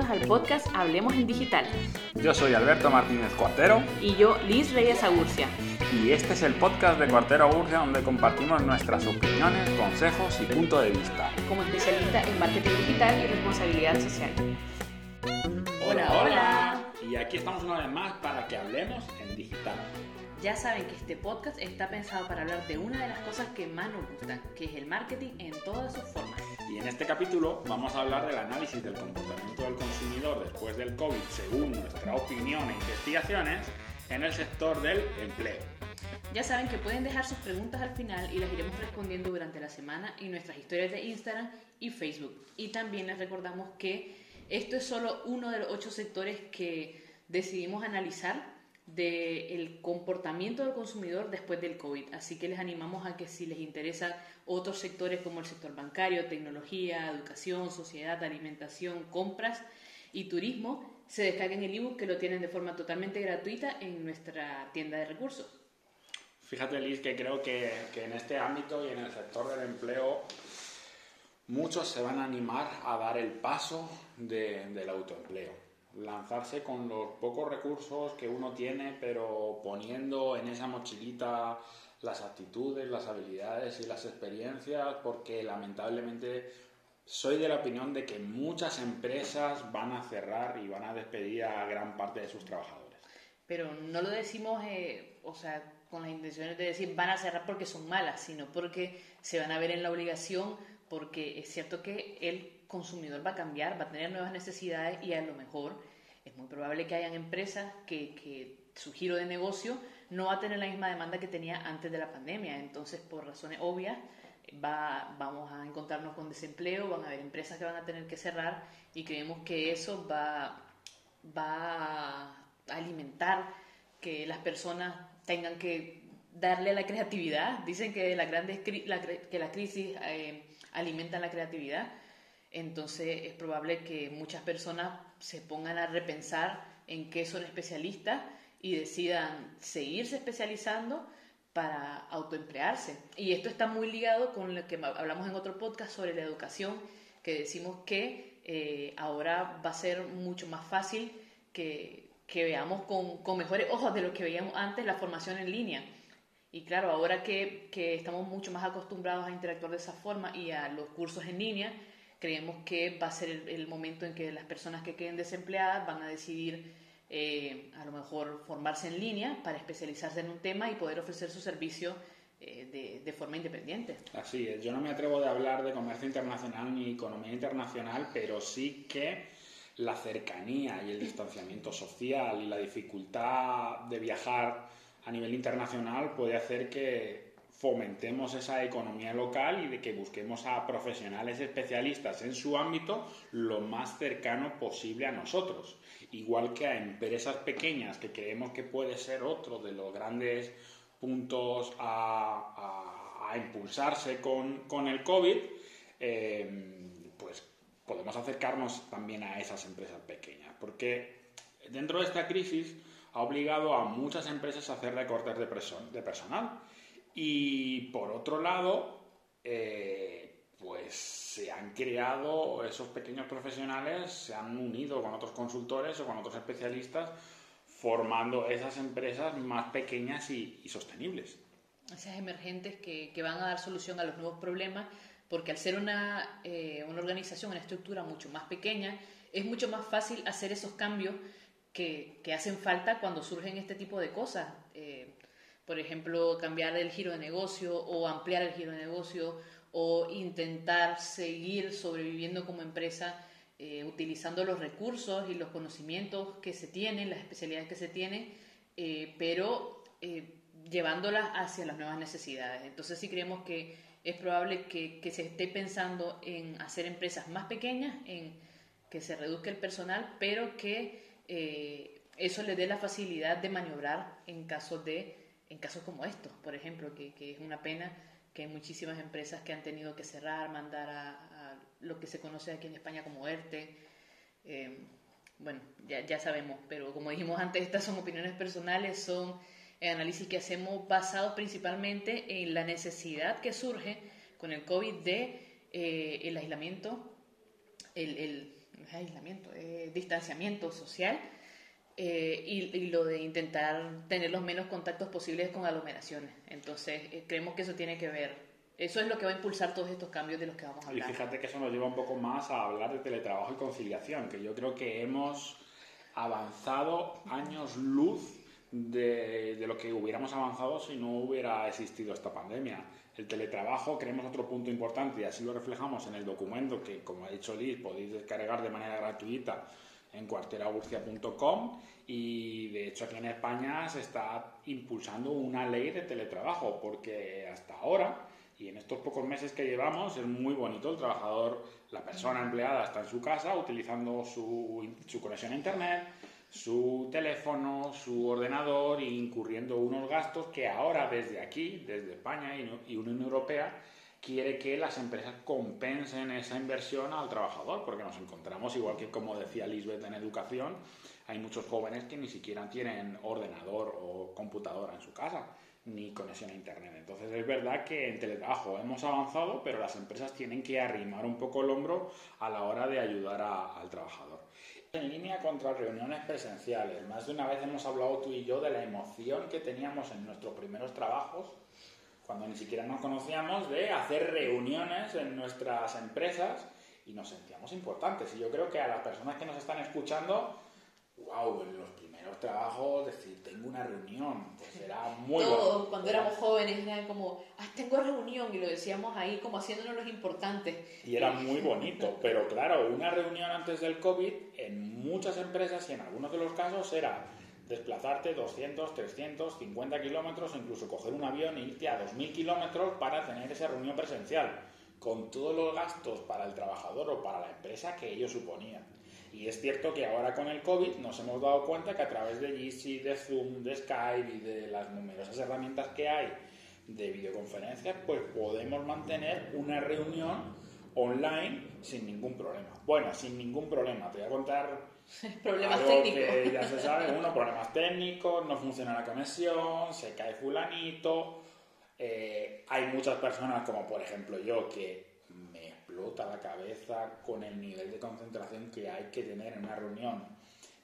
bienvenidos al podcast Hablemos en Digital. Yo soy Alberto Martínez Cuartero. Y yo, Liz Reyes Agurcia. Y este es el podcast de Cuartero Agurcia donde compartimos nuestras opiniones, consejos y punto de vista. Como especialista en marketing digital y responsabilidad social. Hola, hola. Y aquí estamos una vez más para que hablemos en digital. Ya saben que este podcast está pensado para hablar de una de las cosas que más nos gustan, que es el marketing en todas sus formas. Y en este capítulo vamos a hablar del análisis del comportamiento del consumidor después del COVID según nuestra opinión e investigaciones en el sector del empleo. Ya saben que pueden dejar sus preguntas al final y las iremos respondiendo durante la semana en nuestras historias de Instagram y Facebook. Y también les recordamos que esto es solo uno de los ocho sectores que decidimos analizar del comportamiento del consumidor después del COVID. Así que les animamos a que si les interesan otros sectores como el sector bancario, tecnología, educación, sociedad, alimentación, compras y turismo, se descarguen el ebook que lo tienen de forma totalmente gratuita en nuestra tienda de recursos. Fíjate, Liz, que creo que, en este ámbito y en el sector del empleo muchos se van a animar a dar el paso del autoempleo lanzarse con los pocos recursos que uno tiene, pero poniendo en esa mochilita las actitudes, las habilidades y las experiencias, porque lamentablemente soy de la opinión de que muchas empresas van a cerrar y van a despedir a gran parte de sus trabajadores. Pero no lo decimos, eh, o sea, con las intenciones de decir van a cerrar porque son malas, sino porque se van a ver en la obligación, porque es cierto que el consumidor va a cambiar, va a tener nuevas necesidades y a lo mejor es muy probable que hayan empresas que, su giro de negocio no va a tener la misma demanda que tenía antes de la pandemia. Entonces, por razones obvias, va, vamos a encontrarnos con desempleo, van a haber empresas que van a tener que cerrar y creemos que eso va a alimentar que las personas tengan que darle a la creatividad. Dicen que, la grandes, que la crisis eh, alimenta la creatividad entonces es probable que muchas personas se pongan a repensar en qué son especialistas y decidan seguirse especializando para autoemplearse. Y esto está muy ligado con lo que hablamos en otro podcast sobre la educación, que decimos que eh, ahora va a ser mucho más fácil que, veamos con, mejores ojos de lo que veíamos antes la formación en línea. Y claro, ahora que, que estamos mucho más acostumbrados a interactuar de esa forma y a los cursos en línea, creemos que va a ser el, momento en que las personas que queden desempleadas van a decidir eh, a lo mejor formarse en línea para especializarse en un tema y poder ofrecer su servicio eh, de, forma independiente. Así es, yo no me atrevo de hablar de comercio internacional ni economía internacional, pero sí que la cercanía y el distanciamiento social y la dificultad de viajar a nivel internacional puede hacer que fomentemos esa economía local y de que busquemos a profesionales especialistas en su ámbito lo más cercano posible a nosotros. Igual que a empresas pequeñas que creemos que puede ser otro de los grandes puntos a, impulsarse con, el COVID, eh, pues podemos acercarnos también a esas empresas pequeñas. Porque dentro de esta crisis ha obligado a muchas empresas a hacer recortes de personal y por otro lado, eh, pues se han creado esos pequeños profesionales, se han unido con otros consultores o con otros especialistas, formando esas empresas más pequeñas y, sostenibles. Esas emergentes que, que, van a dar solución a los nuevos problemas, porque al ser una, eh, una organización, una estructura mucho más pequeña, es mucho más fácil hacer esos cambios que, que hacen falta cuando surgen este tipo de cosas. Eh, por ejemplo, cambiar el giro de negocio o ampliar el giro de negocio o intentar seguir sobreviviendo como empresa eh, utilizando los recursos y los conocimientos que se tienen, las especialidades que se tienen, eh, pero eh, llevándolas hacia las nuevas necesidades. Entonces sí creemos que es probable que, que, se esté pensando en hacer empresas más pequeñas, en que se reduzca el personal, pero que eso le dé la facilidad de maniobrar en caso de en casos como estos, por ejemplo, que, que, es una pena que hay muchísimas empresas que han tenido que cerrar, mandar a, lo que se conoce aquí en España como ERTE. Eh, bueno, ya, ya sabemos, pero como dijimos antes, estas son opiniones personales, son análisis que hacemos basados principalmente en la necesidad que surge con el COVID de eh, el aislamiento, el, el, aislamiento, distanciamiento social eh, y, lo de intentar tener los menos contactos posibles con aglomeraciones. Entonces, eh, creemos que eso tiene que ver. Eso es lo que va a impulsar todos estos cambios de los que vamos a hablar. Y fíjate que eso nos lleva un poco más a hablar de teletrabajo y conciliación, que yo creo que hemos avanzado años luz de, lo que hubiéramos avanzado si no hubiera existido esta pandemia. El teletrabajo, creemos otro punto importante y así lo reflejamos en el documento que, como ha dicho Liz, podéis descargar de manera gratuita en cuarteraburcia.com y de hecho aquí en España se está impulsando una ley de teletrabajo porque hasta ahora y en estos pocos meses que llevamos es muy bonito el trabajador, la persona empleada está en su casa utilizando su, su conexión a internet, su teléfono, su ordenador incurriendo unos gastos que ahora desde aquí, desde España y Unión Europea, quiere que las empresas compensen esa inversión al trabajador, porque nos encontramos, igual que como decía Lisbeth en educación, hay muchos jóvenes que ni siquiera tienen ordenador o computadora en su casa, ni conexión a Internet. Entonces es verdad que en teletrabajo hemos avanzado, pero las empresas tienen que arrimar un poco el hombro a la hora de ayudar al trabajador. En línea contra reuniones presenciales. Más de una vez hemos hablado tú y yo de la emoción que teníamos en nuestros primeros trabajos cuando ni siquiera nos conocíamos, de hacer reuniones en nuestras empresas y nos sentíamos importantes. Y yo creo que a las personas que nos están escuchando, wow, en los decir, tengo una reunión, pues era muy Todos, cuando éramos jóvenes, era como, ah, tengo reunión, y lo decíamos ahí como haciéndonos los importantes. Y era muy bonito, pero claro, una reunión antes del COVID, en muchas empresas y en algunos de los casos era desplazarte 200, 300, 50 kilómetros, incluso coger un avión e irte a 2.000 kilómetros para tener esa reunión presencial, con todos los gastos para el trabajador o para la empresa que ello suponía. Y es cierto que ahora con el COVID nos hemos dado cuenta que a través de Jitsi, de Zoom, de Skype y de las numerosas herramientas que hay de videoconferencias, pues podemos mantener una reunión online sin ningún problema. Bueno, sin ningún problema. Te voy a contar problemas técnicos. Que ya se sabe, uno, problemas técnicos, no funciona la conexión, se cae fulanito. Eh, hay muchas personas, como por ejemplo yo, que explota la cabeza con el nivel de concentración que hay que tener en una reunión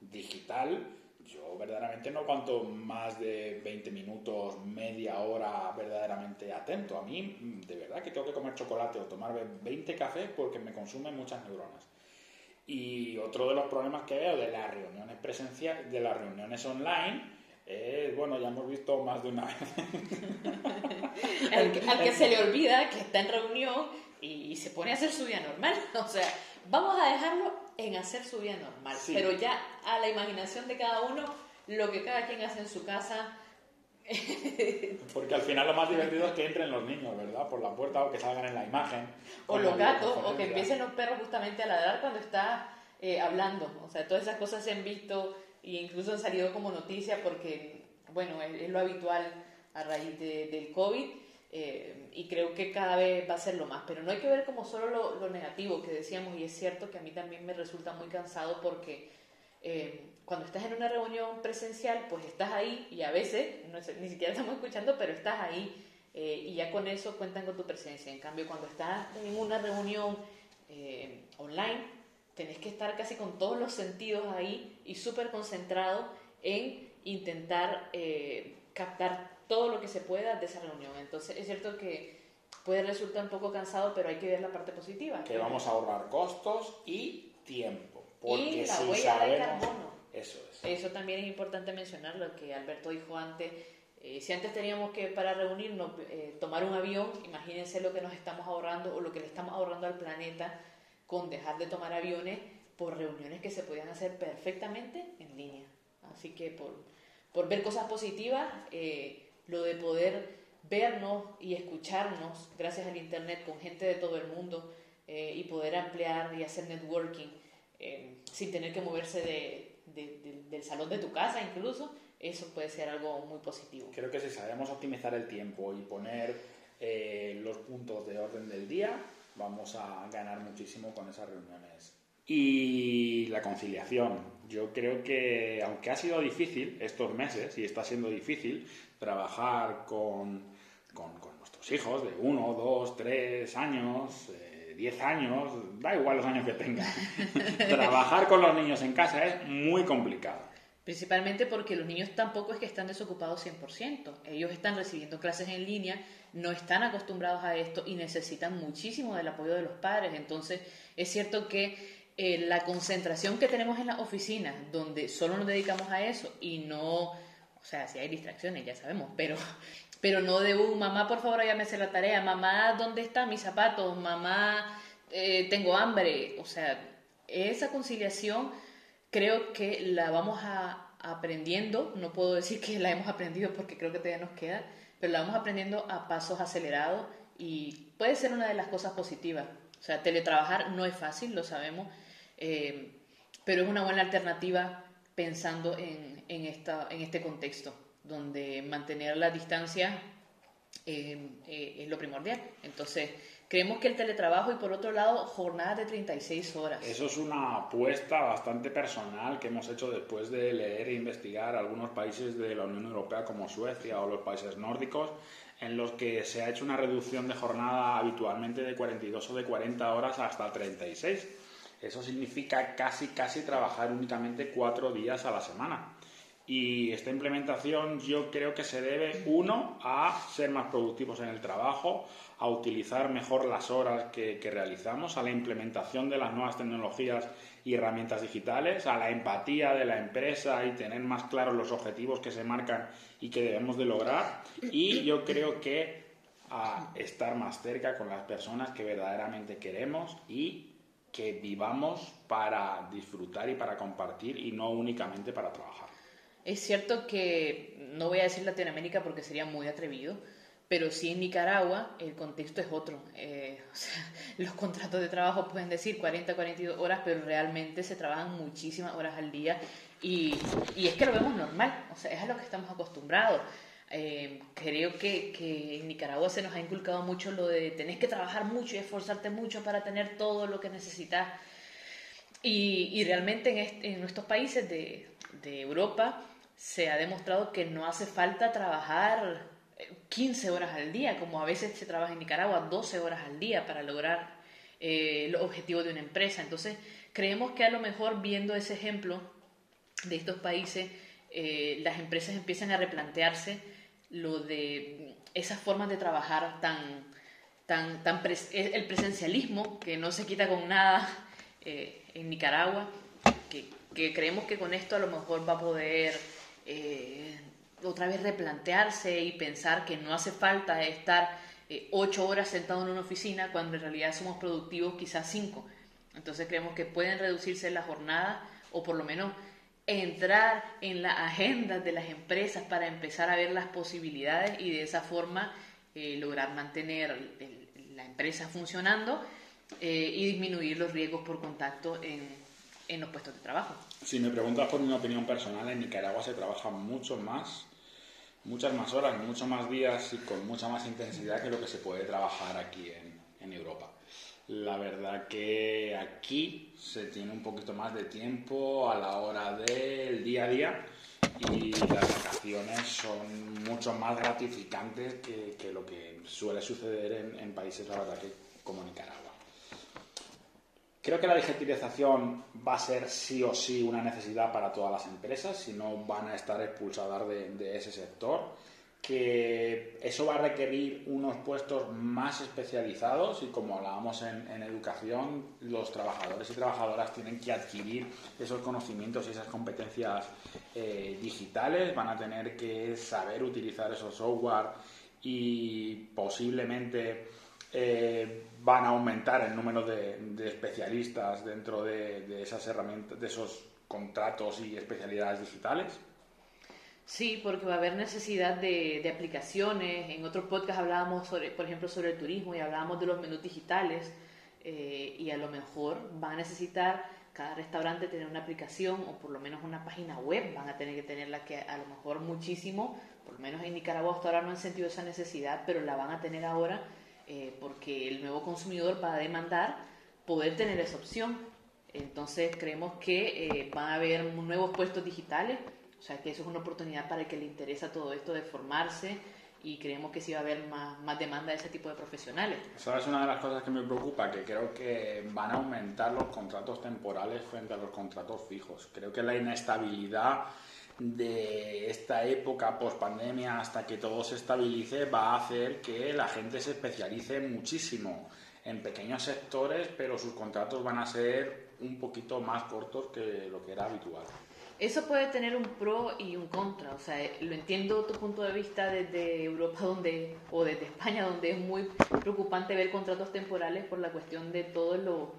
digital. Yo verdaderamente no aguanto más de 20 minutos, media hora verdaderamente atento. A mí, de verdad que tengo que comer chocolate o tomar 20 cafés porque me consumen muchas neuronas. Y otro de los problemas que veo de las reuniones presenciales, de las reuniones online, es, bueno, ya hemos visto más de una vez. al, que, se le olvida que está en reunión y, se pone a hacer su vida normal. O sea, vamos a dejarlo en hacer su vida normal. Pero ya a la imaginación de cada uno, lo que cada quien hace en su casa, Porque al final lo más divertido es que entren los niños, ¿verdad? Por la puerta o que salgan en la imagen. O los gatos, o que empiecen los perros justamente a ladrar cuando está eh, hablando. O sea, todas esas cosas se han visto e incluso han salido como noticia porque, bueno, es, lo habitual a raíz del COVID. Eh, y creo que cada vez va a ser lo más, pero no hay que ver como solo lo, lo negativo que decíamos, y es cierto que a mí también me resulta muy cansado porque eh, cuando estás en una reunión presencial, pues estás ahí y a veces, no ni siquiera estamos escuchando, pero estás ahí eh, y ya con eso cuentan con tu presencia. En cambio, cuando estás en una reunión eh, online, tenés que estar casi con todos los sentidos ahí y súper concentrado en intentar captar todo lo que se pueda de esa reunión. Entonces, es cierto que puede resultar un poco cansado, pero hay que ver la parte positiva. Que vamos a ahorrar costos y tiempo. Porque y la huella de carbono. Eso es. Eso también es importante mencionar, lo que Alberto dijo antes. Eh, si antes teníamos que para reunirnos eh, tomar un avión, imagínense lo que nos estamos ahorrando o lo que le estamos ahorrando al planeta con dejar de tomar aviones por reuniones que se podían hacer perfectamente en línea. Así que por, por ver cosas positivas, eh, lo de poder vernos y escucharnos gracias al Internet con gente de todo el mundo y poder ampliar y hacer networking eh, sin tener que moverse de, del salón de tu casa incluso, eso puede ser algo muy positivo. Creo que si sabemos optimizar el tiempo y poner eh, los puntos de orden del día, vamos a ganar muchísimo con esas reuniones. Y la conciliación. Yo creo que, aunque ha sido difícil estos meses, y está siendo difícil, trabajar con, con, nuestros hijos de uno, dos, tres años, eh, 10 años, da igual los años que tenga, trabajar con los niños en casa es muy complicado. Principalmente porque los niños tampoco es que están desocupados 100%. Ellos están recibiendo clases en línea, no están acostumbrados a esto y necesitan muchísimo del apoyo de los padres. Entonces, es cierto que eh, la concentración que tenemos en las oficinas, donde solo nos dedicamos a eso y no, o sea, si hay distracciones, ya sabemos, pero, pero no de un mamá, por favor, ya me hace la tarea, mamá, ¿dónde están mis zapatos? Mamá, eh, tengo hambre. O sea, esa conciliación creo que la vamos a, aprendiendo, no puedo decir que la hemos aprendido porque creo que todavía nos queda, pero la vamos aprendiendo a pasos acelerados y puede ser una de las cosas positivas. O sea, teletrabajar no es fácil, lo sabemos, eh, pero es una buena alternativa pensando en, en, esta, en este contexto, donde mantener la distancia eh, eh, es lo primordial. Entonces, creemos que el teletrabajo y por otro lado, jornadas de 36 horas. Eso es una apuesta bastante personal que hemos hecho después de leer e investigar algunos países de la Unión Europea como Suecia o los países nórdicos, en los que se ha hecho una reducción de jornada habitualmente de 42 o de 40 horas hasta 36 eso significa casi, casi trabajar únicamente cuatro días a la semana. Y esta implementación yo creo que se debe, uno, a ser más productivos en el trabajo, a utilizar mejor las horas que, realizamos, a la implementación de las nuevas tecnologías y herramientas digitales, a la empatía de la empresa y tener más claros los objetivos que se marcan y que debemos de lograr. Y yo creo que a estar más cerca con las personas que verdaderamente queremos y que vivamos para disfrutar y para compartir y no únicamente para trabajar. Es cierto que no voy a decir Latinoamérica porque sería muy atrevido, pero sí en Nicaragua el contexto es otro. Eh, o sea, los contratos de trabajo pueden decir 40, 42 horas, pero realmente se trabajan muchísimas horas al día y, y es que lo vemos normal, o sea, es a lo que estamos acostumbrados. Eh, creo que, que, en Nicaragua se nos ha inculcado mucho lo de tenés que trabajar mucho y esforzarte mucho para tener todo lo que necesitas. Y, y realmente en, en, nuestros países de, de, Europa se ha demostrado que no hace falta trabajar 15 eh, horas al día, como a veces se trabaja en Nicaragua, 12 horas al día para lograr eh, los objetivos de una empresa. Entonces, creemos que a lo mejor viendo ese ejemplo de estos países, eh, las empresas empiezan a replantearse lo de esas formas de trabajar tan, tan, tan el presencialismo que no se quita con nada eh, en Nicaragua, que, que, creemos que con esto a lo mejor va a poder eh, otra vez replantearse y pensar que no hace falta estar eh, ocho horas sentado en una oficina cuando en realidad somos productivos quizás cinco. Entonces creemos que pueden reducirse la jornada o por lo menos entrar en la agenda de las empresas para empezar a ver las posibilidades y de esa forma eh, lograr mantener la empresa funcionando eh, y disminuir los riesgos por contacto en, en, los puestos de trabajo. Si me preguntas por mi opinión personal, en Nicaragua se trabaja mucho más, muchas más horas, muchos más días y con mucha más intensidad que lo que se puede trabajar aquí en, en Europa. La verdad que aquí se tiene un poquito más de tiempo a la hora del día a día y las vacaciones son mucho más gratificantes que, lo que suele suceder en, países, la como Nicaragua. Creo que la digitalización va a ser sí o sí una necesidad para todas las empresas, si no van a estar expulsadas de ese sector que eso va a requerir unos puestos más especializados y como hablábamos en, educación, los trabajadores y trabajadoras tienen que adquirir esos conocimientos y esas competencias eh, digitales, van a tener que saber utilizar esos software y posiblemente eh, van a aumentar el número de, especialistas dentro de, de esas herramientas, de esos contratos y especialidades digitales. Sí, porque va a haber necesidad de, aplicaciones. En otro podcast hablábamos, por ejemplo, sobre el turismo y hablábamos de los menús digitales. Eh, y a lo mejor van a necesitar cada restaurante tener una aplicación o por lo menos una página web. Van a tener que tenerla que a lo mejor muchísimo, por lo menos en Nicaragua hasta ahora no han sentido esa necesidad, pero la van a tener ahora eh, porque el nuevo consumidor va a demandar poder tener esa opción. Entonces creemos que eh, van a haber nuevos puestos digitales o sea, que eso es una oportunidad para el que le interesa todo esto de formarse y creemos que sí va a haber más, más demanda de ese tipo de profesionales. Esa es una de las cosas que me preocupa, que creo que van a aumentar los contratos temporales frente a los contratos fijos. Creo que la inestabilidad de esta época post pandemia hasta que todo se estabilice va a hacer que la gente se especialice muchísimo en pequeños sectores, pero sus contratos van a ser un poquito más cortos que lo que era habitual. Eso puede tener un pro y un contra, o sea, lo entiendo tu punto de vista desde Europa donde o desde España donde es muy preocupante ver contratos temporales por la cuestión de todos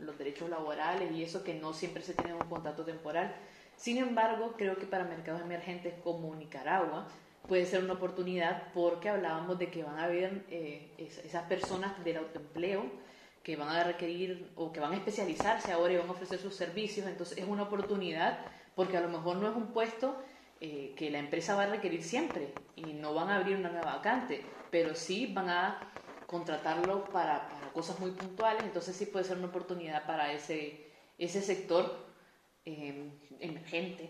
los derechos laborales y eso que no siempre se tiene un contrato temporal sin embargo, creo que para mercados emergentes como Nicaragua puede ser una oportunidad porque hablábamos de que van a haber eh, esas personas del autoempleo que van a requerir o que van a especializarse ahora y van a ofrecer sus servicios. Entonces es una oportunidad porque a lo mejor no es un puesto eh, que la empresa va a requerir siempre y no van a abrir una nueva vacante, pero sí van a contratarlo para, cosas muy puntuales. Entonces sí puede ser una oportunidad para ese, ese sector Em, emergente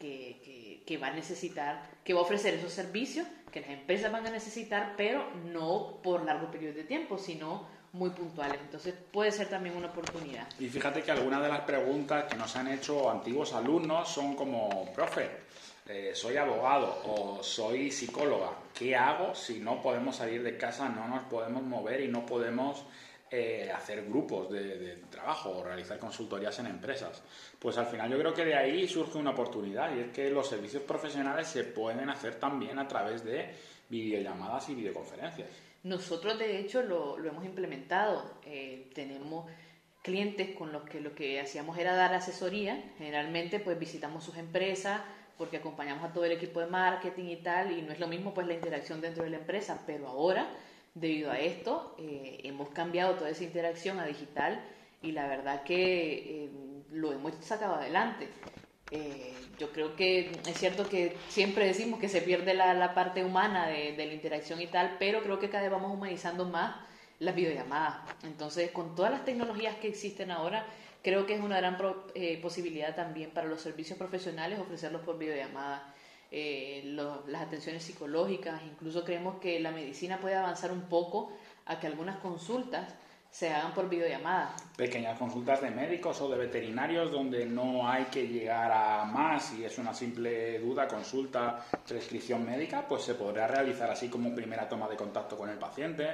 que, que, va a necesitar, que va a ofrecer esos servicios que las empresas van a necesitar, pero no por largo periodo de tiempo, sino muy puntuales. Entonces puede ser también una oportunidad. Y fíjate que algunas de las preguntas que nos han hecho antiguos alumnos son como, profe, eh, soy abogado o soy psicóloga, ¿qué hago si no podemos salir de casa, no nos podemos mover y no podemos eh, hacer grupos de, trabajo o realizar consultorías en empresas. Pues al final yo creo que de ahí surge una oportunidad y es que los servicios profesionales se pueden hacer también a través de videollamadas y videoconferencias. Nosotros de hecho lo, hemos implementado. Eh, tenemos clientes con los que lo que hacíamos era dar asesoría. Generalmente pues visitamos sus empresas porque acompañamos a todo el equipo de marketing y tal y no es lo mismo pues la interacción dentro de la empresa, pero ahora Debido a esto, eh, hemos cambiado toda esa interacción a digital y la verdad que eh, lo hemos sacado adelante. Eh, yo creo que es cierto que siempre decimos que se pierde la, parte humana de, la interacción y tal, pero creo que cada vez vamos humanizando más las videollamadas. Entonces, con todas las tecnologías que existen ahora, creo que es una gran posibilidad también para los servicios profesionales ofrecerlos por videollamada. Eh, las atenciones psicológicas, incluso creemos que la medicina puede avanzar un poco a que algunas consultas se hagan por videollamada. Pequeñas consultas de médicos o de veterinarios donde no hay que llegar a más y es una simple duda, consulta, prescripción médica, pues se podrá realizar así como primera toma de contacto con el paciente.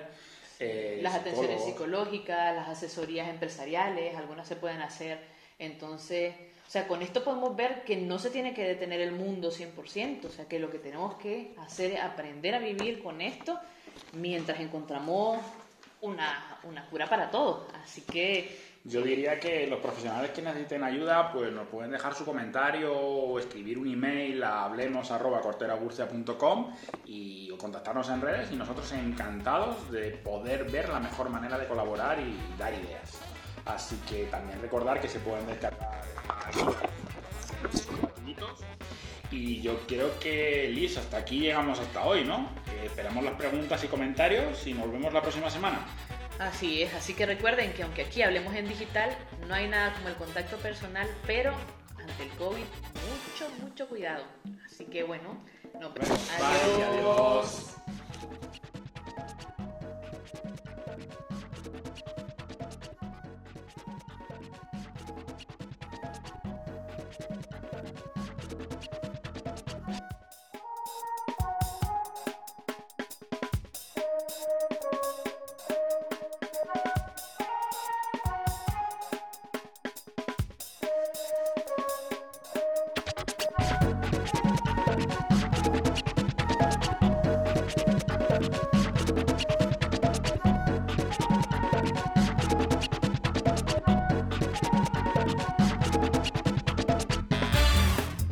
Eh, las atenciones psicológicas, las asesorías empresariales, algunas se pueden hacer. Entonces, o sea, con esto podemos ver que no se tiene que detener el mundo 100%, o sea, que lo que tenemos que hacer es aprender a vivir con esto mientras encontramos una, una cura para todo. Así que... Yo diría que los profesionales que necesiten ayuda, pues nos pueden dejar su comentario o escribir un email a hablemos.corteraburcia.com y o contactarnos en redes y nosotros encantados de poder ver la mejor manera de colaborar y dar ideas. Así que también recordar que se pueden descargar y yo creo que, Liz, hasta aquí llegamos hasta hoy, ¿no? Eh, esperamos las preguntas y comentarios y nos vemos la próxima semana. Así es, así que recuerden que aunque aquí hablemos en digital, no hay nada como el contacto personal, pero ante el COVID, mucho, mucho cuidado. Así que bueno, nos vemos. adiós.